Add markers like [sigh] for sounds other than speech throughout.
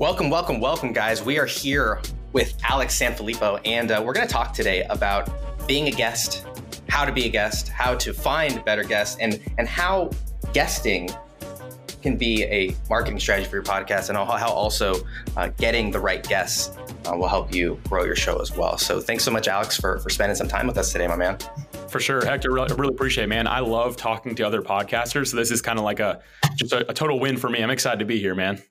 Welcome, welcome, welcome, guys. We are here with Alex Sanfilippo, and uh, we're going to talk today about being a guest, how to be a guest, how to find better guests, and and how guesting can be a marketing strategy for your podcast, and how also uh, getting the right guests uh, will help you grow your show as well. So, thanks so much, Alex, for for spending some time with us today, my man. For sure, Hector. I really appreciate, it, man. I love talking to other podcasters. So this is kind of like a just a, a total win for me. I'm excited to be here, man.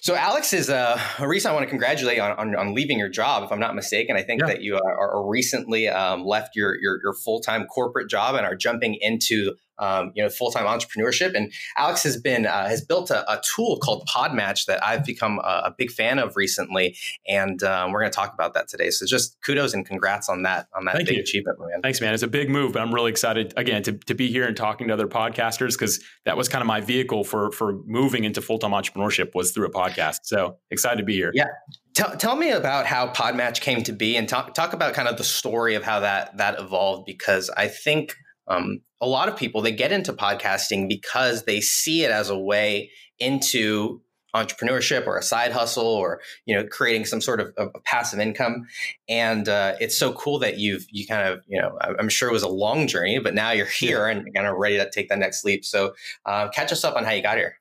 So Alex is uh, a reason I want to congratulate on, on, on, leaving your job, if I'm not mistaken. I think yeah. that you are, are recently um, left your, your, your full time corporate job and are jumping into um, you know, full time entrepreneurship. And Alex has been uh, has built a, a, tool called Podmatch that I've become a, a big fan of recently, and um, we're going to talk about that today. So just kudos and congrats on that on that Thank big you. achievement, man. Thanks, man. It's a big move, but I'm really excited again to, to be here and talking to other podcasters because that was kind of my vehicle for for moving into full time entrepreneurship was through a podcast. So excited to be here. Yeah. Tell, tell me about how Podmatch came to be and talk, talk about kind of the story of how that that evolved because I think um, a lot of people they get into podcasting because they see it as a way into entrepreneurship or a side hustle or you know creating some sort of, of passive income. And uh, it's so cool that you've you kind of you know i'm sure it was a long journey but now you're here and kind of ready to take that next leap. So uh, catch us up on how you got here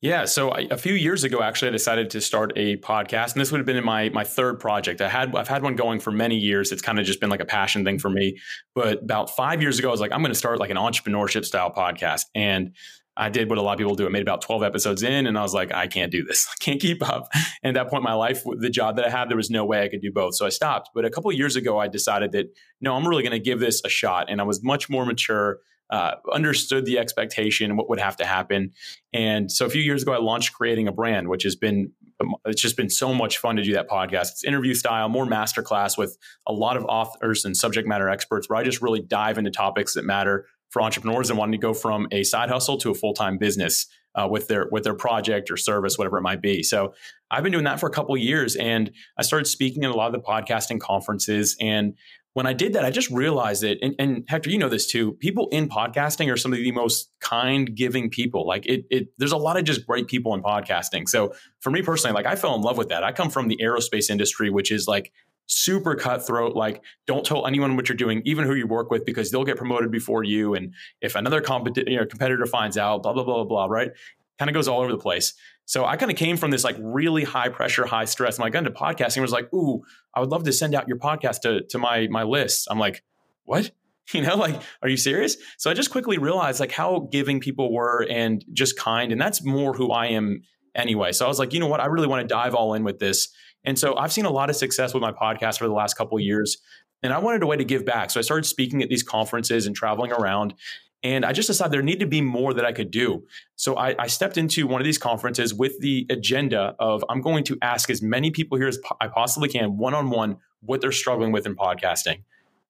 yeah, so I, a few years ago, actually, I decided to start a podcast, and this would have been in my my third project. I had I've had one going for many years. It's kind of just been like a passion thing for me. But about five years ago, I was like, I'm going to start like an entrepreneurship style podcast, and I did what a lot of people do. I made about 12 episodes in, and I was like, I can't do this. [laughs] I can't keep up. And at that point in my life, the job that I had, there was no way I could do both. So I stopped. But a couple years ago, I decided that no, I'm really going to give this a shot, and I was much more mature uh, understood the expectation, what would have to happen. And so a few years ago, I launched Creating a Brand, which has been um, it's just been so much fun to do that podcast. It's interview style, more masterclass with a lot of authors and subject matter experts, where I just really dive into topics that matter for entrepreneurs and wanting to go from a side hustle to a full time business uh, with their with their project or service, whatever it might be. So I've been doing that for a couple years, and I started speaking at a lot of the podcasting conferences. And when I did that, I just realized it. And, and, Hector, you know this too. People in podcasting are some of the most kind, giving people. Like it, it, there's a lot of just great people in podcasting. So for me personally, like I fell in love with that. I come from the aerospace industry, which is like super cutthroat. Like don't tell anyone what you're doing, even who you work with, because they'll get promoted before you. And if another competi- you know, competitor finds out, blah blah blah blah, right? Kind of goes all over the place. So I kind of came from this like really high pressure, high stress. And I got into podcasting was like, ooh, I would love to send out your podcast to, to my my list. I'm like, what? [laughs] You know, like, are you serious? So I just quickly realized like how giving people were and just kind. And that's more who I am anyway. So I was like, you know what? I really want to dive all in with this. And so I've seen a lot of success with my podcast for the last couple years. And I wanted a way to give back. So I started speaking at these conferences and traveling around. And I just decided there needed to be more that I could do. So I, I, stepped into one of these conferences with the agenda of I'm going to ask as many people here as po- I possibly can, one on one, what they're struggling with in podcasting.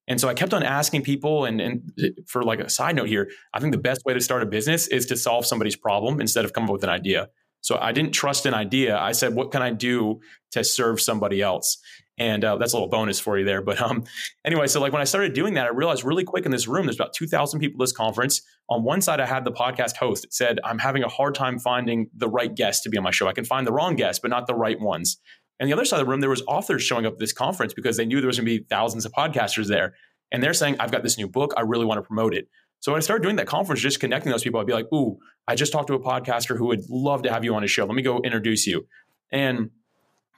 And so I kept on asking people. And, and eh, for like a side note here, I think the best way to start a business is to solve somebody's problem instead of come up with an idea. So I didn't trust an idea. I said, what can I do to serve somebody else? And uh, that's a little bonus for you there. But um, anyway, so like when I started doing that, I realized really quick in this room, there's about 2,000 people at this conference. On one side, I had the podcast host. Said, I'm having a hard time finding the right guest to be on my show. I can find the wrong guests, but not the right ones. And the other side of the room, there was authors showing up at this conference because they knew there was going to be thousands of podcasters there. And they're saying, I've got this new book. I really want to promote it. So when I started doing that conference, just connecting those people, I'd be like, ooh, I just talked to a podcaster who would love to have you on his show. Let me go introduce you. And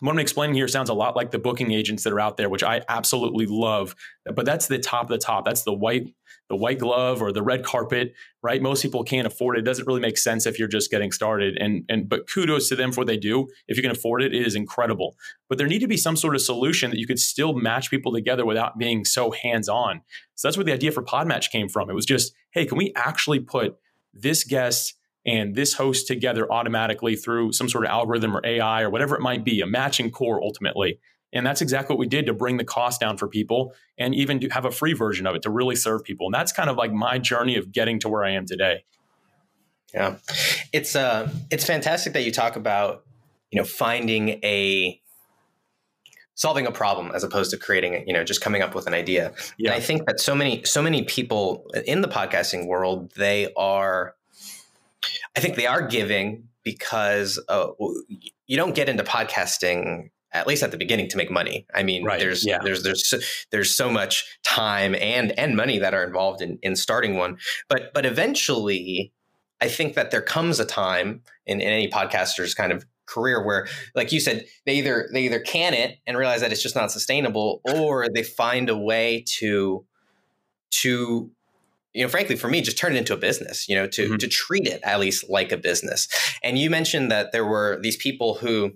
what I'm explaining here sounds a lot like the booking agents that are out there, which I absolutely love. But that's the top of the top. That's the white, the white glove or the red carpet, right? Most people can't afford it. It doesn't really make sense if you're just getting started. And and but kudos to them for what they do. If you can afford it, it is incredible. But there need to be some sort of solution that you could still match people together without being so hands-on. So that's where the idea for Podmatch came from. It was just, hey, can we actually put this guest and this host together automatically through some sort of algorithm or AI or whatever it might be, a matching core ultimately. And that's exactly what we did to bring the cost down for people and even to have a free version of it to really serve people. And that's kind of like my journey of getting to where I am today. Yeah. It's uh it's fantastic that you talk about, you know, finding a solving a problem as opposed to creating it, you know, just coming up with an idea. Yeah. And I think that so many so many people in the podcasting world, they are I think they are giving, because uh, you don't get into podcasting at least at the beginning to make money. I mean, right. there's yeah. there's there's so, there's so much time and and money that are involved in in starting one. But but eventually, I think that there comes a time in, in any podcaster's kind of career where like you said they either they either can it and realize that it's just not sustainable or they find a way to to you know frankly for me just turn it into a business you know to mm-hmm. to treat it at least like a business and you mentioned that there were these people who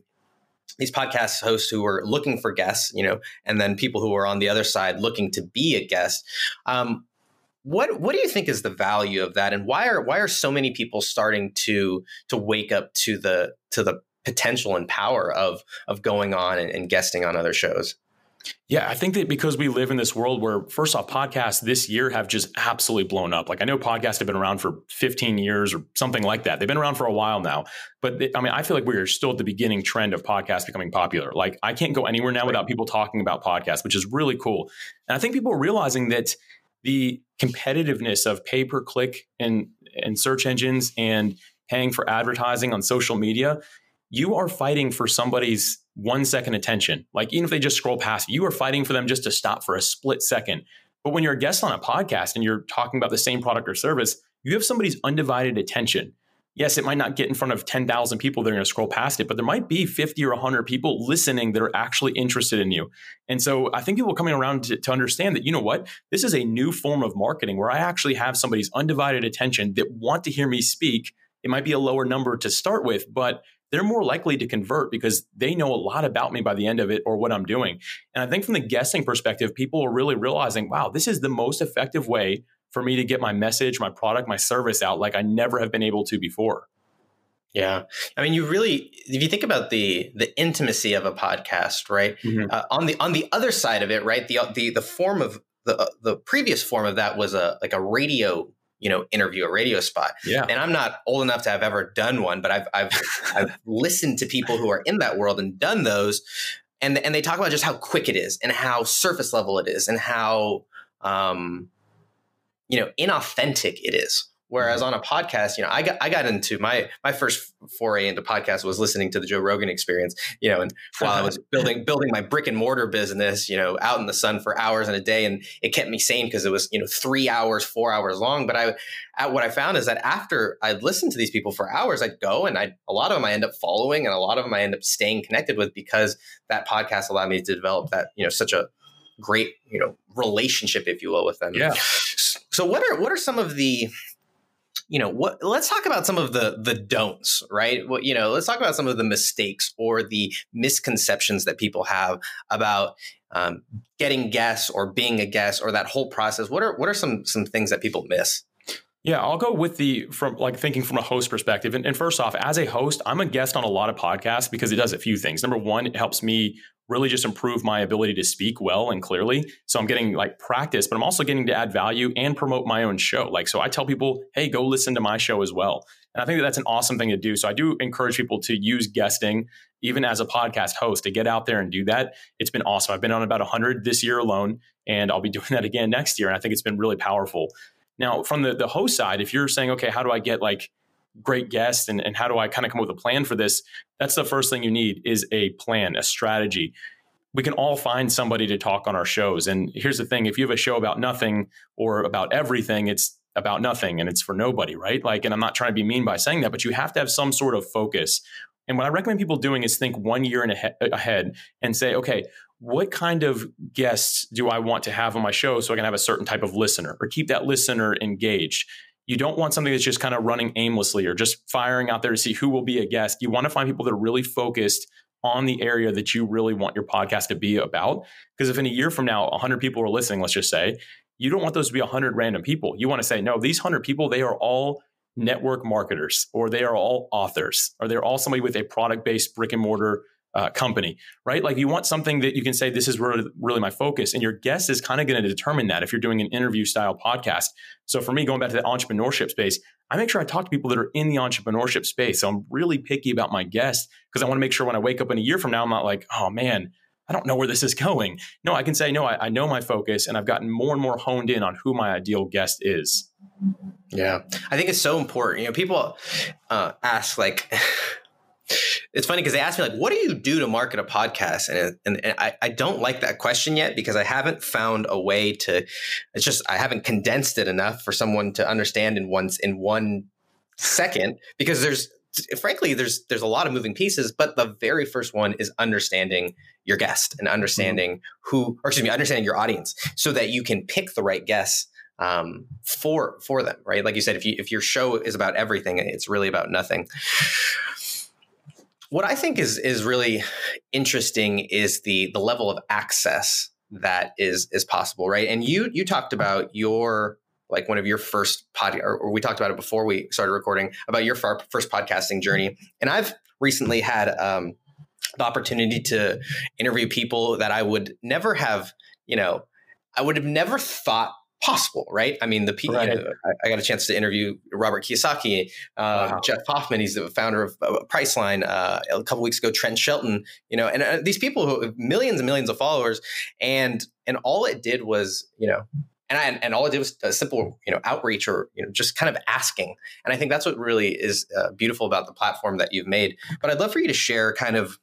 these podcast hosts who were looking for guests, you know, and then people who were on the other side looking to be a guest. Um, what what do you think is the value of that, and why are why are so many people starting to to wake up to the to the potential and power of of going on and, and guesting on other shows? Yeah, I think that because we live in this world where, first off, podcasts this year have just absolutely blown up. Like I know podcasts have been around for 15 years or something like that. They've been around for a while now. But they, I mean, I feel like we're still at the beginning trend of podcasts becoming popular. Like I can't go anywhere now right. without people talking about podcasts, which is really cool. And I think people are realizing that the competitiveness of pay per click and, and search engines and paying for advertising on social media, you are fighting for somebody's one second attention. Like even if they just scroll past, you are fighting for them just to stop for a split second. But when you're a guest on a podcast and you're talking about the same product or service, you have somebody's undivided attention. Yes, it might not get in front of 10,000 people that are going to scroll past it, but there might be 50 or 100 people listening that are actually interested in you. And so I think people coming around to, to understand that, you know what, this is a new form of marketing where I actually have somebody's undivided attention that want to hear me speak. It might be a lower number to start with, but they're more likely to convert because they know a lot about me by the end of it or what I'm doing. And I think from the guessing perspective, people are really realizing, wow, this is the most effective way for me to get my message, my product, my service out like I never have been able to before. Yeah, I mean, you really, if you think about the the intimacy of a podcast, right? Mm-hmm. Uh, on the on the other side of it, right? The the the form of the uh, the previous form of that was a like a radio you know interview a radio spot. Yeah. And i'm not old enough to have ever done one but i've i've [laughs] i've listened to people who are in that world and done those. And and they talk about just how quick it is and how surface level it is and how um you know inauthentic it is Whereas mm-hmm. on a podcast, you know, I got I got into my my first foray into podcast was listening to the Joe Rogan Experience, you know, and while I was [laughs] building building my brick and mortar business, you know, out in the sun for hours in a day, and it kept me sane because it was you know three hours, four hours long. But I, at what I found is that after I'd listened to these people for hours, I'd go and I a lot of them I end up following, and a lot of them I end up staying connected with because that podcast allowed me to develop that you know such a great you know relationship, if you will, with them. Yeah. So what are what are some of the you know what let's talk about some of the the don'ts right what you know let's talk about some of the mistakes or the misconceptions that people have about um, getting guests or being a guest or that whole process what are what are some some things that people miss yeah, I'll go with the from like thinking from a host perspective. And, and, first off, as a host, I'm a guest on a lot of podcasts because it does a few things. Number one, it helps me really just improve my ability to speak well and clearly. So I'm getting like practice, but I'm also getting to add value and promote my own show. Like, so I tell people, hey, go listen to my show as well. And I think that that's an awesome thing to do. So I do encourage people to use guesting, even as a podcast host, to get out there and do that. It's been awesome. I've been on about 100 this year alone, and I'll be [laughs] doing that again next year. And I think it's been really powerful. Now, from the, the host side, if you're saying, okay, how do I get like great guests and, and how do I kind of come up with a plan for this? That's the first thing you need is a plan, a strategy. We can all find somebody to talk on our shows. And here's the thing if you have a show about nothing or about everything, it's about nothing and it's for nobody, right? Like, and I'm not trying to be mean by saying that, but you have to have some sort of focus. And what I recommend people doing is think one year and ahead and say, okay, what kind of guests do I want to have on my show so I can have a certain type of listener or keep that listener engaged? You don't want something that's just kind of running aimlessly or just firing out there to see who will be a guest. You want to find people that are really focused on the area that you really want your podcast to be about. Because if in a year from now, 100 people are listening, let's just say, you don't want those to be 100 random people. You want to say, no, these 100 people, they are all network marketers, or they are all authors, or they're all somebody with a product based brick and mortar uh, company, right? Like you want something that you can say, this is really, really my focus. And your guest is kind of going to determine that if you're doing an interview style podcast. So for me, going back to the entrepreneurship space, I make sure I talk to people that are in the entrepreneurship space. So I'm really picky about my guests because I want to make sure when I wake up in a year from now, I'm not like, oh man, I don't know where this is [laughs] going. No, I can say, no, I, I know my focus and I've gotten more and more honed in on who my ideal guest is. Yeah, I think it's so important. You know, people uh, ask like, [laughs] it's funny because they ask me like, "What do you do to market a podcast?" And and, and I, I don't like that question yet because I haven't found a way to. It's just I haven't condensed it enough for someone to understand in one in one second because there's frankly there's there's a lot of moving pieces but the very first one is understanding your guest and understanding mm-hmm. who or excuse me understanding your audience so that you can pick the right guests um, for for them, right? Like you said, if you if your show is about everything, it's really about nothing. What I think is is really interesting is the the level of access that is is possible, right? And you you talked about your like one of your first pod, or we talked about it before we started recording about your first podcasting journey, and I've recently had um, the opportunity to interview people that I would never have, you know, I would have never thought possible, right? I mean, the right. you know, I, I, got a chance to interview Robert Kiyosaki, uh, wow. Jeff Hoffman. He's the founder of uh, Priceline. Uh, a couple weeks ago, Trent Shelton. You know, and uh, these people who have millions and millions of followers, and and all it did was, you know. And, I, and all it did was a simple, you know, outreach or you know, just kind of asking. And I think that's what really is uh, beautiful about the platform that you've made. But I'd love for you to share kind of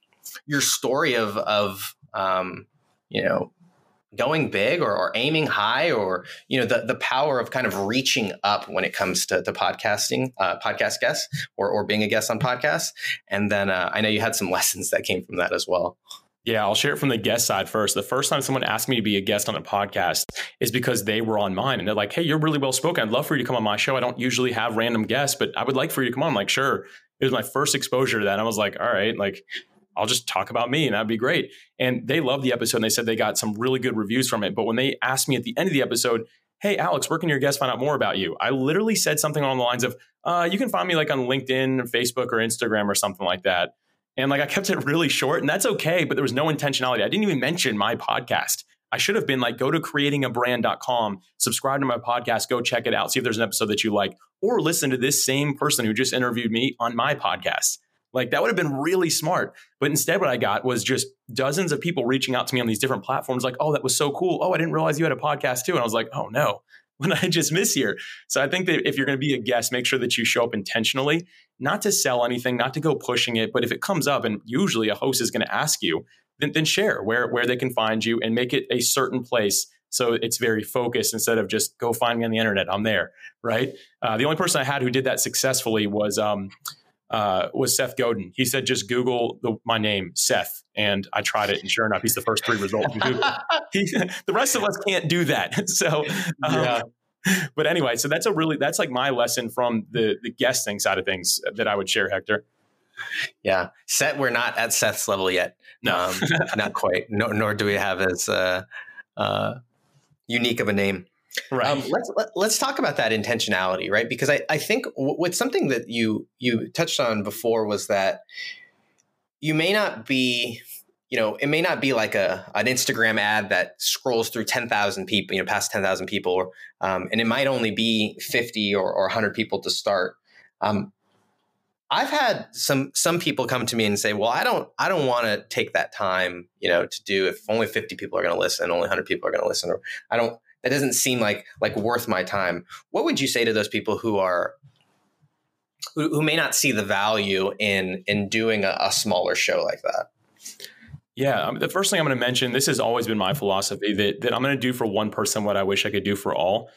your story of of um, you know going big or, or, aiming high or you know the, the power of kind of reaching up when it comes to, to podcasting uh, podcast guests or, or being a guest on podcasts and then uh, i know you had some [laughs] lessons that came from that as well yeah, I'll share it from the guest side first. The first time someone asked me to be a guest on a podcast is because they were on mine and they're like, hey, you're really well spoken. I'd love for you to come on my show. I don't usually have random guests, but I would like for you to come on. I'm like, sure. It was my first exposure to that. I was like, all right, like I'll just talk about me and that'd be great. And they loved the episode and they said they got some really good reviews from it. But when they asked me at the end of the episode, hey, Alex, where can your guests find out more about you? I literally said something along the lines of, uh, you can find me like on LinkedIn, or Facebook, or Instagram or something like that. And like I kept it really short and that's okay, but there was no intentionality. I didn't even mention my podcast. I should have been like, go to creatingabrand.com, subscribe to my podcast, go check it out, see if there's an episode that you like, or listen to this same person who just interviewed me on my podcast. Like that would have been really smart. But instead, what I got was just dozens of people reaching out to me on these different platforms, like, oh, that was so cool. Oh, I didn't realize you had a podcast too. And I was like, oh no, [laughs] what did I just miss here? So I think that if you're going to be a guest, make sure that you show up intentionally, not to sell anything, not to go pushing it. But if it comes up, and usually a host is going to ask you, then, then share where, where they can find you and make it a certain place so it's very focused instead of just go find me on the internet. I'm there, right? Uh, the only person I had who did that successfully was um, uh, was Seth Godin. He said, just Google the, my name, Seth. And I tried it, and sure enough, he's the first three results. [laughs] he, [laughs] the rest of us can't do that. [laughs] So, um, yeah. But anyway, so that's a really that's like my lesson from the the guesting side of things that I would share, Hector. Yeah, Seth. We're not at Seth's level yet. No, um, not quite. No, nor do we have as uh, uh, unique of a name. Right. Um, let's let, us let us talk about that intentionality, right? Because I, I think w- what's something that you you touched on before was that you may not be, you know, it may not be like a an Instagram ad that scrolls through ten thousand people, you know, past ten thousand people, um, and it might only be fifty or, or hundred people to start. Um, I've had some some people come to me and say, "Well, I don't I don't want to take that time, you know, to do if only 50 people are going to listen, only 100 people are going to listen or I don't that doesn't seem like like worth my time what would you say to those people who are who, who may not see the value in in doing a, a smaller show like that yeah, um, the first thing I'm going to mention, this has always been my philosophy that, that I'm going to do for one person what I wish I could do for all.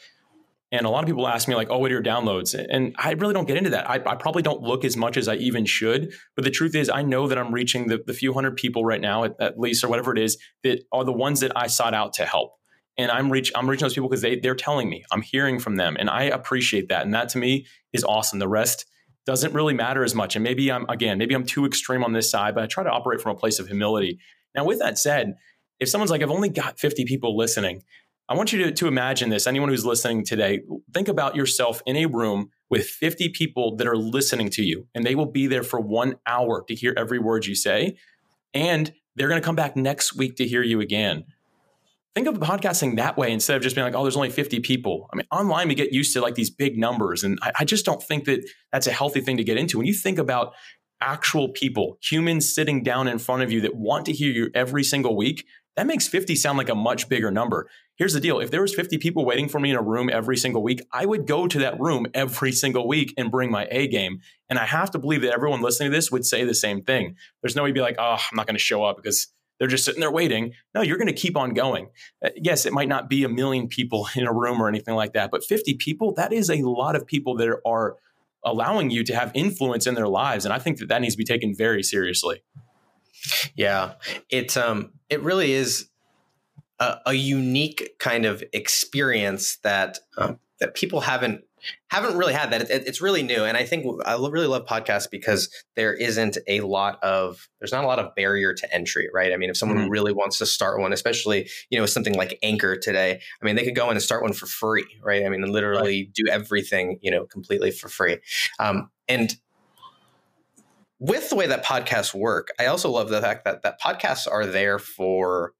And a lot of people ask me, like, oh, what are your downloads? And I really don't get into that. I, I, probably don't look as much as I even should. But the truth is, I know that I'm reaching the, the few hundred people right now, at, at, least, or whatever it is, that are the ones that I sought out to help and I'm reach I'm reaching those people because they they're telling me I'm hearing from them and I appreciate that and that to me is awesome. The rest doesn't really matter as much and maybe I'm again maybe I'm too extreme on this side but I try to operate from a place of humility. Now with that said, if someone's like I've only got 50 people listening, I want you to, to imagine this. Anyone who's listening today, think about yourself in a room with 50 people that are listening to you and they will be there for 1 hour to hear every word you say and they're going to come back next week to hear you again think of podcasting that way instead of just being like, oh, there's only 50 people. I mean, online we get used to like these big numbers. And I, I, just don't think that that's a healthy thing to get into. When you think about actual people, humans sitting down in front of you that want to hear you every single week, that makes 50 sound like a much bigger number. here's the deal if there was 50 people waiting for me in a room every single week i would go to that room every single week and bring my a game and i have to believe that everyone listening to this would say the same thing there's no way to be like oh i'm not going to show up because they're just sitting there waiting. No you're going to keep on going. Uh, yes it might not be a million people [laughs] in a room or anything like that but 50 people that is a lot of people that are allowing you to have influence in their lives and i think that that needs to be taken very seriously. Yeah. It um it really is a, a unique kind of experience that um, that people haven't haven't really had that it, it's really new and i think i really love podcasts because there isn't a lot of there's not a lot of barrier to entry right i mean if someone mm-hmm. really wants to start one especially you know something like anchor today i mean they could go in and start one for free right i mean literally right. do everything you know completely for free um, and with the way that podcasts work i also love the fact that that podcasts are there for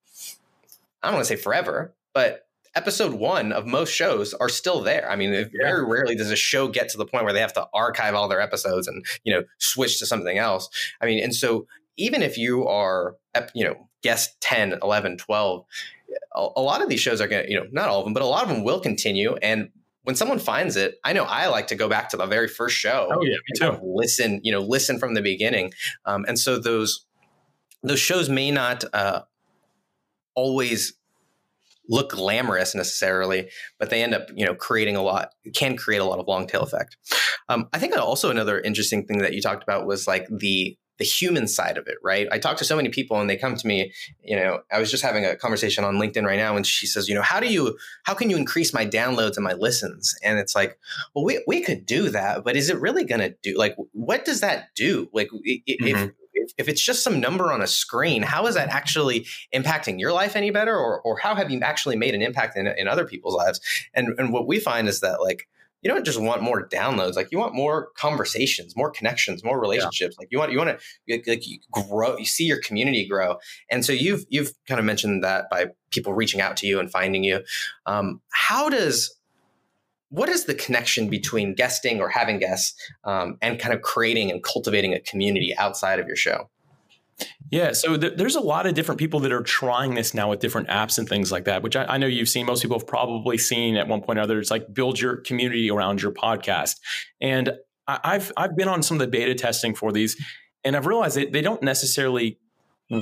I don't want to say forever, but episode one of most shows are still there. I mean, yeah. very rarely does a show get to the point where they have to archive all their episodes and, you know, switch to something else. I mean, and so even if you are, you know, guest 10, 11, 12, a, a lot of these shows are going to, you know, not all of them, but a lot of them will continue. And when someone finds it, I know I like to go back to the very first show. Oh yeah, me too. Listen, you know, listen from the beginning. Um, and so those those shows may not uh, always look glamorous necessarily, but they end up, you know, creating a lot, can create a lot of long tail effect. Um, I think also another interesting thing that you talked about was like the the human side of it, right? I talk to so many people and they come to me, you know, I was just having a conversation on LinkedIn right now and she says, you know, how do you, how can you increase my downloads and my listens? And it's like, well, we, we could do that, but is it really going to do, like, what does that do? Like, mm-hmm if, if it's just some number on a screen, how is that actually impacting your life any better? Or, or how have you actually made an impact in, in other people's lives? And, and what we find is that like, you don't just want more downloads like you want more conversations more connections more relationships yeah. like you want you want to like you grow you see your community grow and so you've you've kind of mentioned that by people reaching out to you and finding you um, how does what is the connection between guesting or having guests um, and kind of creating and cultivating a community outside of your show? Yeah, so th- there's a lot of different people that are trying this now with different apps and things like that, which I, I, know you've seen. Most people have probably seen at one point or other. It's like build your community around your podcast, and I, I've I've been on some of the beta testing for these, and I've realized that they don't necessarily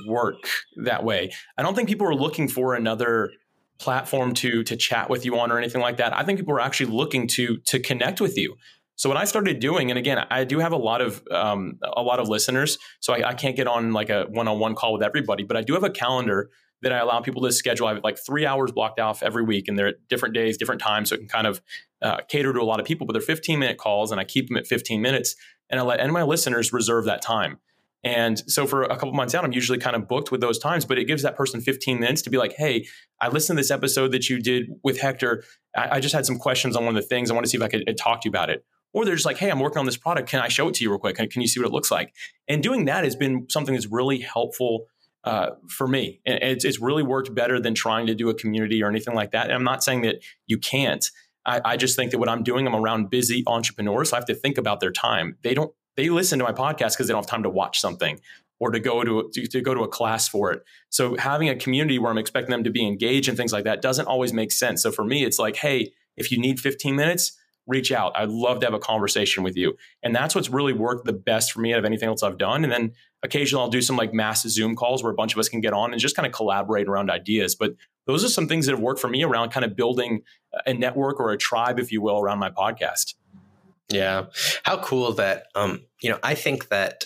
work that way. I don't think people are looking for another platform to to chat with you on or anything like that. I think people are actually looking to to connect with you. So what I started doing, and again, I do have a lot of um, a lot of listeners, so I, I can't get on like a one on one call with everybody, but I do have a calendar that I allow people to schedule. I have like three hours blocked off every week, and they're at different days, different times, so it can kind of uh, cater to a lot of people. But they're 15 minute calls, and I keep them at 15 minutes, and I let of my listeners reserve that time. And so for a couple months out, I'm usually kind of booked with those times, but it gives that person 15 minutes to be like, hey, I listened to this episode that you did with Hector. I, I just had some questions on one of the things. I want to see if I could, could talk to you about it. Or they're just like, hey, I'm working on this product. Can I show it to you real quick? Can, can you see what it looks like? And doing that has been something that's really helpful uh, for me. And it's, it's really worked better than trying to do a community or anything like that. And I'm not saying that you can't. I, I just think that what I'm doing, I'm around busy entrepreneurs. So I have to think about their time. They don't they listen to my podcast because they don't have time to watch something or to go to, to, to go to a class for it. So having a community where I'm expecting them to be engaged and things like that doesn't always make sense. So for me, it's like, hey, if you need 15 minutes, reach out. I'd love to have a conversation with you. And that's what's really worked the best for me out of anything else I've done. And then occasionally I'll do some like mass Zoom calls where a bunch of us can get on and just kind of collaborate around ideas. But those are some things that have worked for me around kind of building a network or a tribe, if you will, around my podcast. Yeah. How cool that um, you know, I think that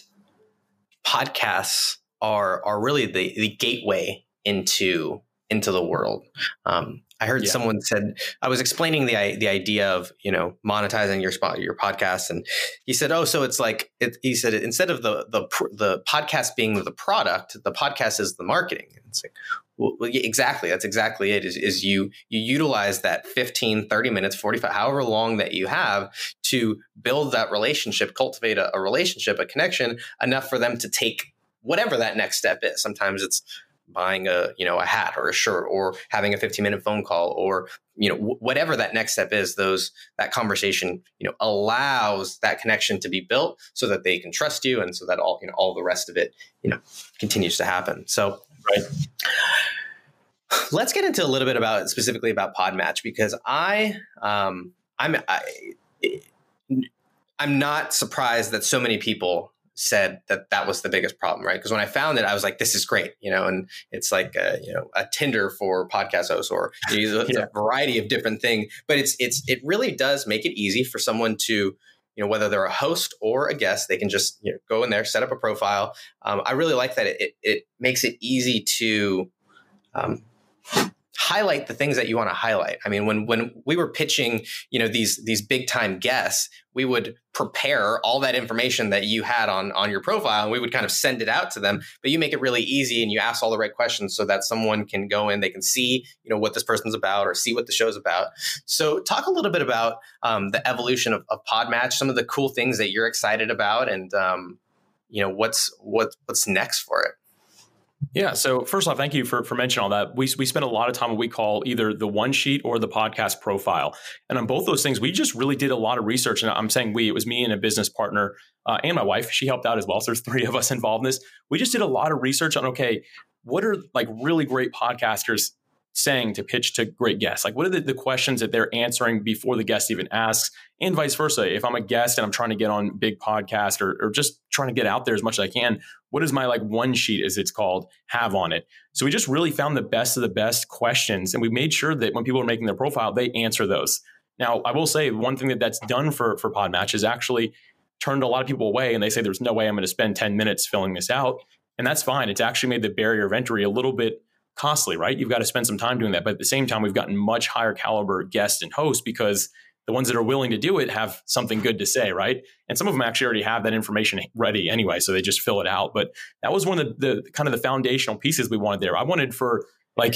podcasts are are really the the gateway into into the world. Um, I heard yeah. someone said I was explaining the the idea of you know monetizing your spot your podcast, and he said, "Oh, so it's like it, he said instead of the the the podcast being the product, the podcast is the marketing." It's like, well, exactly. That's exactly it. Is, is you you utilize that 15, 30 minutes, 45, however long that you have to build that relationship, cultivate a, a relationship, a connection enough for them to take whatever that next step is. Sometimes it's buying a you know a hat or a shirt or having a 15 minute phone call or you know w- whatever that next step is those that conversation you know allows that connection to be built so that they can trust you and so that all you know all the rest of it you know continues to happen so right Let's get into a little bit about specifically about Podmatch because I um, I'm I, I'm not surprised that so many people said that that was the biggest problem, right? Because when I found it, I was like, "This is great," you know, and it's like a, you know a Tinder for podcast hosts, or you know, yeah. a variety of different things. But it's it's it really does make it easy for someone to you know whether they're a host or a guest, they can just you know, go in there, set up a profile. Um, I really like that it, it, it makes it easy to um, highlight the things that you want to highlight. I mean, when when we were pitching, you know, these these big time guests, we would prepare all that information that you had on on your profile and we would kind of send it out to them. But you make it really easy and you ask all the right questions so that someone can go in, they can see, you know, what this person's about or see what the show's about. So talk a little bit about um, the evolution of, of Podmatch, some of the cool things that you're excited about and um, you know what's what what's next for it. Yeah. So first off, thank you for, for mentioning all that. We, we spend a lot of time what we call either the one sheet or the podcast profile. And on both those things, we just really did a lot of research. And I'm saying we, it was me and a business partner uh, and my wife. She helped out as well. So there's three of us involved in this. We just did a lot of research on, okay, what are like really great podcasters saying to pitch to great guests? Like, what are the, the, questions that they're answering before the guest even asks? And vice versa. If I'm a guest and I'm trying to get on big podcast or, or just trying to get out there as much as I can, what does my like one sheet, as it's called, have on it? So we just really found the best of the best questions, and we made sure that when people are making their profile, they answer those. Now, I will say one thing that that's done for for Podmatch is actually turned a lot of people away, and they say there's no way I'm going to spend 10 minutes filling this out, and that's fine. It's actually made the barrier of entry a little bit costly, right? You've got to spend some time doing that. But at the same time, we've gotten much higher caliber guests and hosts because the ones that are willing to do it have something good to say, right? And some of them actually already have that information ready anyway, so they just fill it out. But that was one of the, the kind of the foundational pieces we wanted there. I wanted for like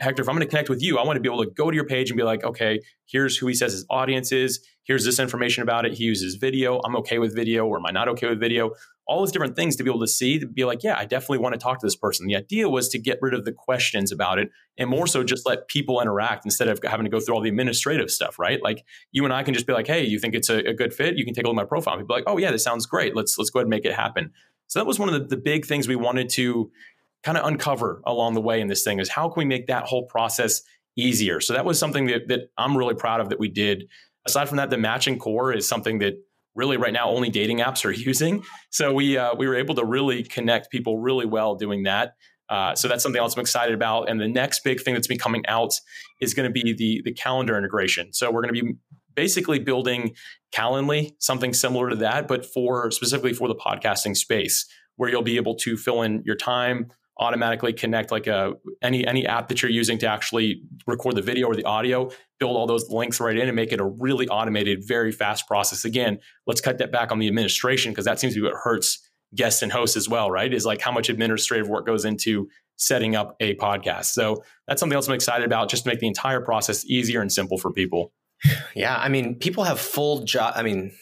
Hector, if I'm going to connect with you, I want to be able to go to your page and be like, okay, here's who he says his audience is. Here's this information about it. He uses video. I'm okay with video, or am I not okay with video? All those different things to be able to see to be like, yeah, I definitely want to talk to this person. The idea was to get rid of the questions about it and more so just let people interact instead of having to go through all the administrative stuff, right? Like you and I can just be like, hey, you think it's a, a good fit? You can take a look at my profile. And be like, oh yeah, this sounds great. Let's let's go ahead and make it happen. So that was one of the, the big things we wanted to kind of uncover along the way in this thing is how can we make that whole process easier? So that was something that, that I'm really proud of that we did. Aside from that, the matching core is something that really right now only dating apps are [laughs] using. So we uh, we were able to really connect people really well doing that. Uh, so that's something else I'm excited about. And the next big thing that's been coming out is going to be the the calendar integration. So we're going to be basically building Calendly, something similar to that, but for specifically for the podcasting space, where you'll be able to fill in your time, automatically connect like a any any app that you're using to actually record the video or the audio build all those links right in and make it a really automated very fast process. Again let's cut that back on the administration because that seems to be what hurts guests and hosts as well right? Is like how much administrative work goes into setting up a podcast. So that's something else i'm excited about just to make the entire process easier and simple for people. [sighs] Yeah i mean people have full job i mean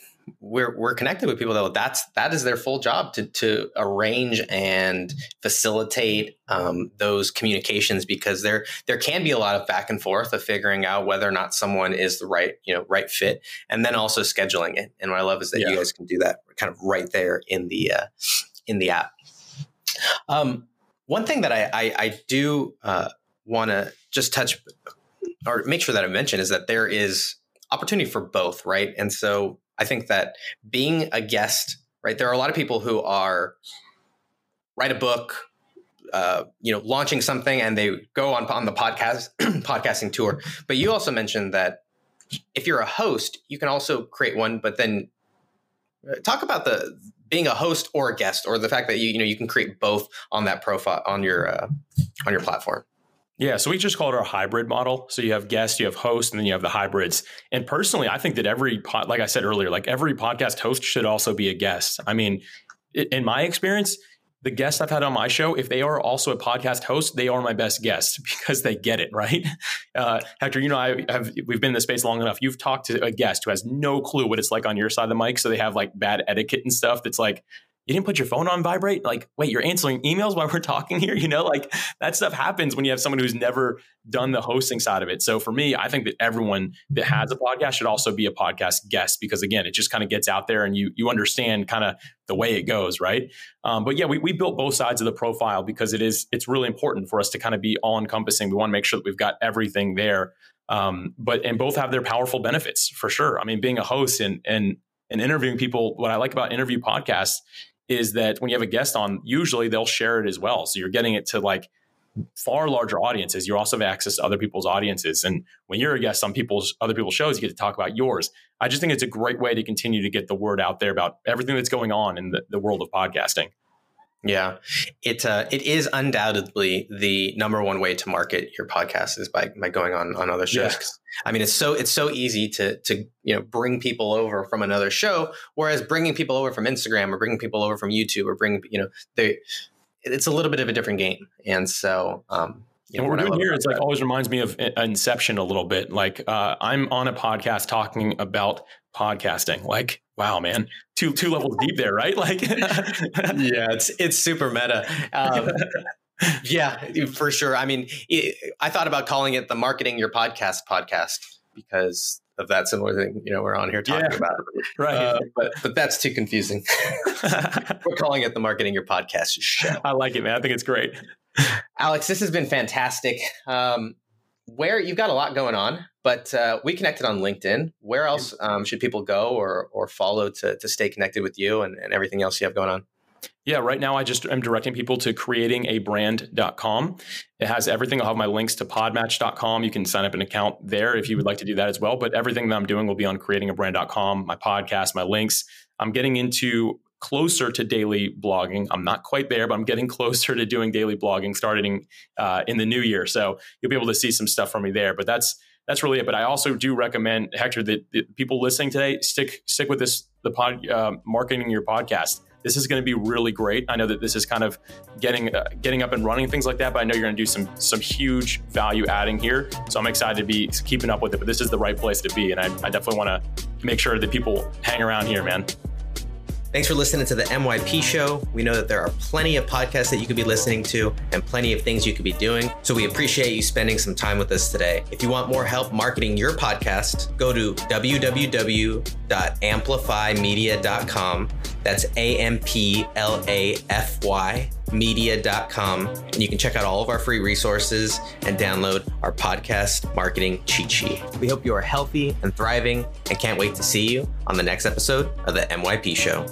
we're we're connected with people though that's that is their full job to to arrange and facilitate um, those communications because there there can be a lot of back and forth of figuring out whether or not someone is the right you know right fit and then also scheduling it and what I love is that yeah. you guys can do that kind of right there in the uh, in the app. Um, one thing that I I, I do uh, want to just touch or make sure that I mention is that there is opportunity for both, right? And so I think that being a guest, right? There are a lot of people who are write a book, uh, you know, launching something, and they go on on the podcast [clears throat] podcasting tour. But you also mentioned that if you're a host, you can also create one. But then uh, talk about the being a host or a guest, or the fact that you you know you can create both on that profile on your uh, on your platform. Yeah, so we just call it our hybrid model. So you have guests, you have hosts, and then you have the hybrids. And personally, I think that every pod, like I said earlier, like every podcast host should also be a guest. I mean, in my experience, the guests I've had on my show, if they are also a podcast host, they are my best guests [laughs] because they get it right. [laughs] Uh, Hector, you know, I have we've been in the space long enough. You've talked to a guest who has no clue what it's like on your side of the mic, so they have like bad etiquette and stuff. That's like you didn't put your phone on vibrate. Like, wait, you're answering emails while we're talking here. [laughs] You know, like that stuff happens when you have someone who's never done the hosting side of it. So for me, I think that everyone that has a podcast should also be a podcast guest because again, it just kind of gets out there and you you understand kind of the way it goes, right? Um, but yeah, we, we built both sides of the profile because it is it's really important for us to kind of be all encompassing. We want to make sure that we've got everything there. Um, but and both have their powerful benefits for sure. I mean, being a host and and and interviewing people, what I like about interview podcasts is that when you have a guest on, usually they'll share it as well. So you're getting it to like far larger audiences. You also have access to other people's audiences. And when you're a guest on people's other people's shows, you get to talk about yours. I just think it's a great way to continue to get the word out there about everything that's going on in the, the world of podcasting. Yeah, it uh, it is undoubtedly the number one way to market your podcast is by by going on on other shows. Yes. I mean, it's so it's so easy to to you know bring people over from another show, whereas bringing people over from Instagram or bringing people over from YouTube or bring you know they it's a little bit of a different game, and so. Um, you know, and what we're doing here, it's like always reminds me of Inception a little bit. Like uh, I'm on a podcast talking about podcasting. Like, wow, man, two two levels deep there, right? Like, [laughs] yeah, it's it's super meta. Um, [laughs] yeah, for sure. I mean, it, I thought about calling it the marketing your podcast podcast because of that similar thing. You know, we're on here talking yeah, about, right? Uh, but but that's too confusing. [laughs] we're calling it the marketing your podcast show. I like it, man. I think it's great. Alex, this has been fantastic. Um, where you've got a lot going on, but uh, we connected on LinkedIn. Where else um, should people go or or follow to to stay connected with you and, and everything else you have going on? Yeah, right now I just am directing people to creatingabrand.com. It has everything. I'll have my links to podmatch.com. You can sign up an account there if you would like to do that as well. But everything that I'm doing will be on creatingabrand.com, my podcast, my links. I'm getting into closer to daily blogging. I'm not quite there, but I'm getting [laughs] closer to doing daily blogging starting uh, in the new year. So you'll be able to see some stuff from me there. But that's that's really it. But I also do recommend Hector that, people listening today stick stick with this the pod uh, marketing your podcast. This is going to be really great. I know that this is kind of getting uh, getting up and running things like that, but I know you're going to do some some huge value adding here. So I'm excited to be keeping up with it. But this is the right place to be, and I, I definitely want to make sure that people hang around here, man. Thanks for listening to the MYP show. We know that there are plenty of podcasts that you could be listening to and plenty of things you could be doing. So we appreciate you spending some time with us today. If you want more help marketing your podcast, go to www.amplifymedia.com. That's A M P L A F Y media.com and you can check out all of our free resources and download our podcast marketing cheat sheet. We hope you are healthy and thriving and can't wait to see you on the next episode of the MYP show.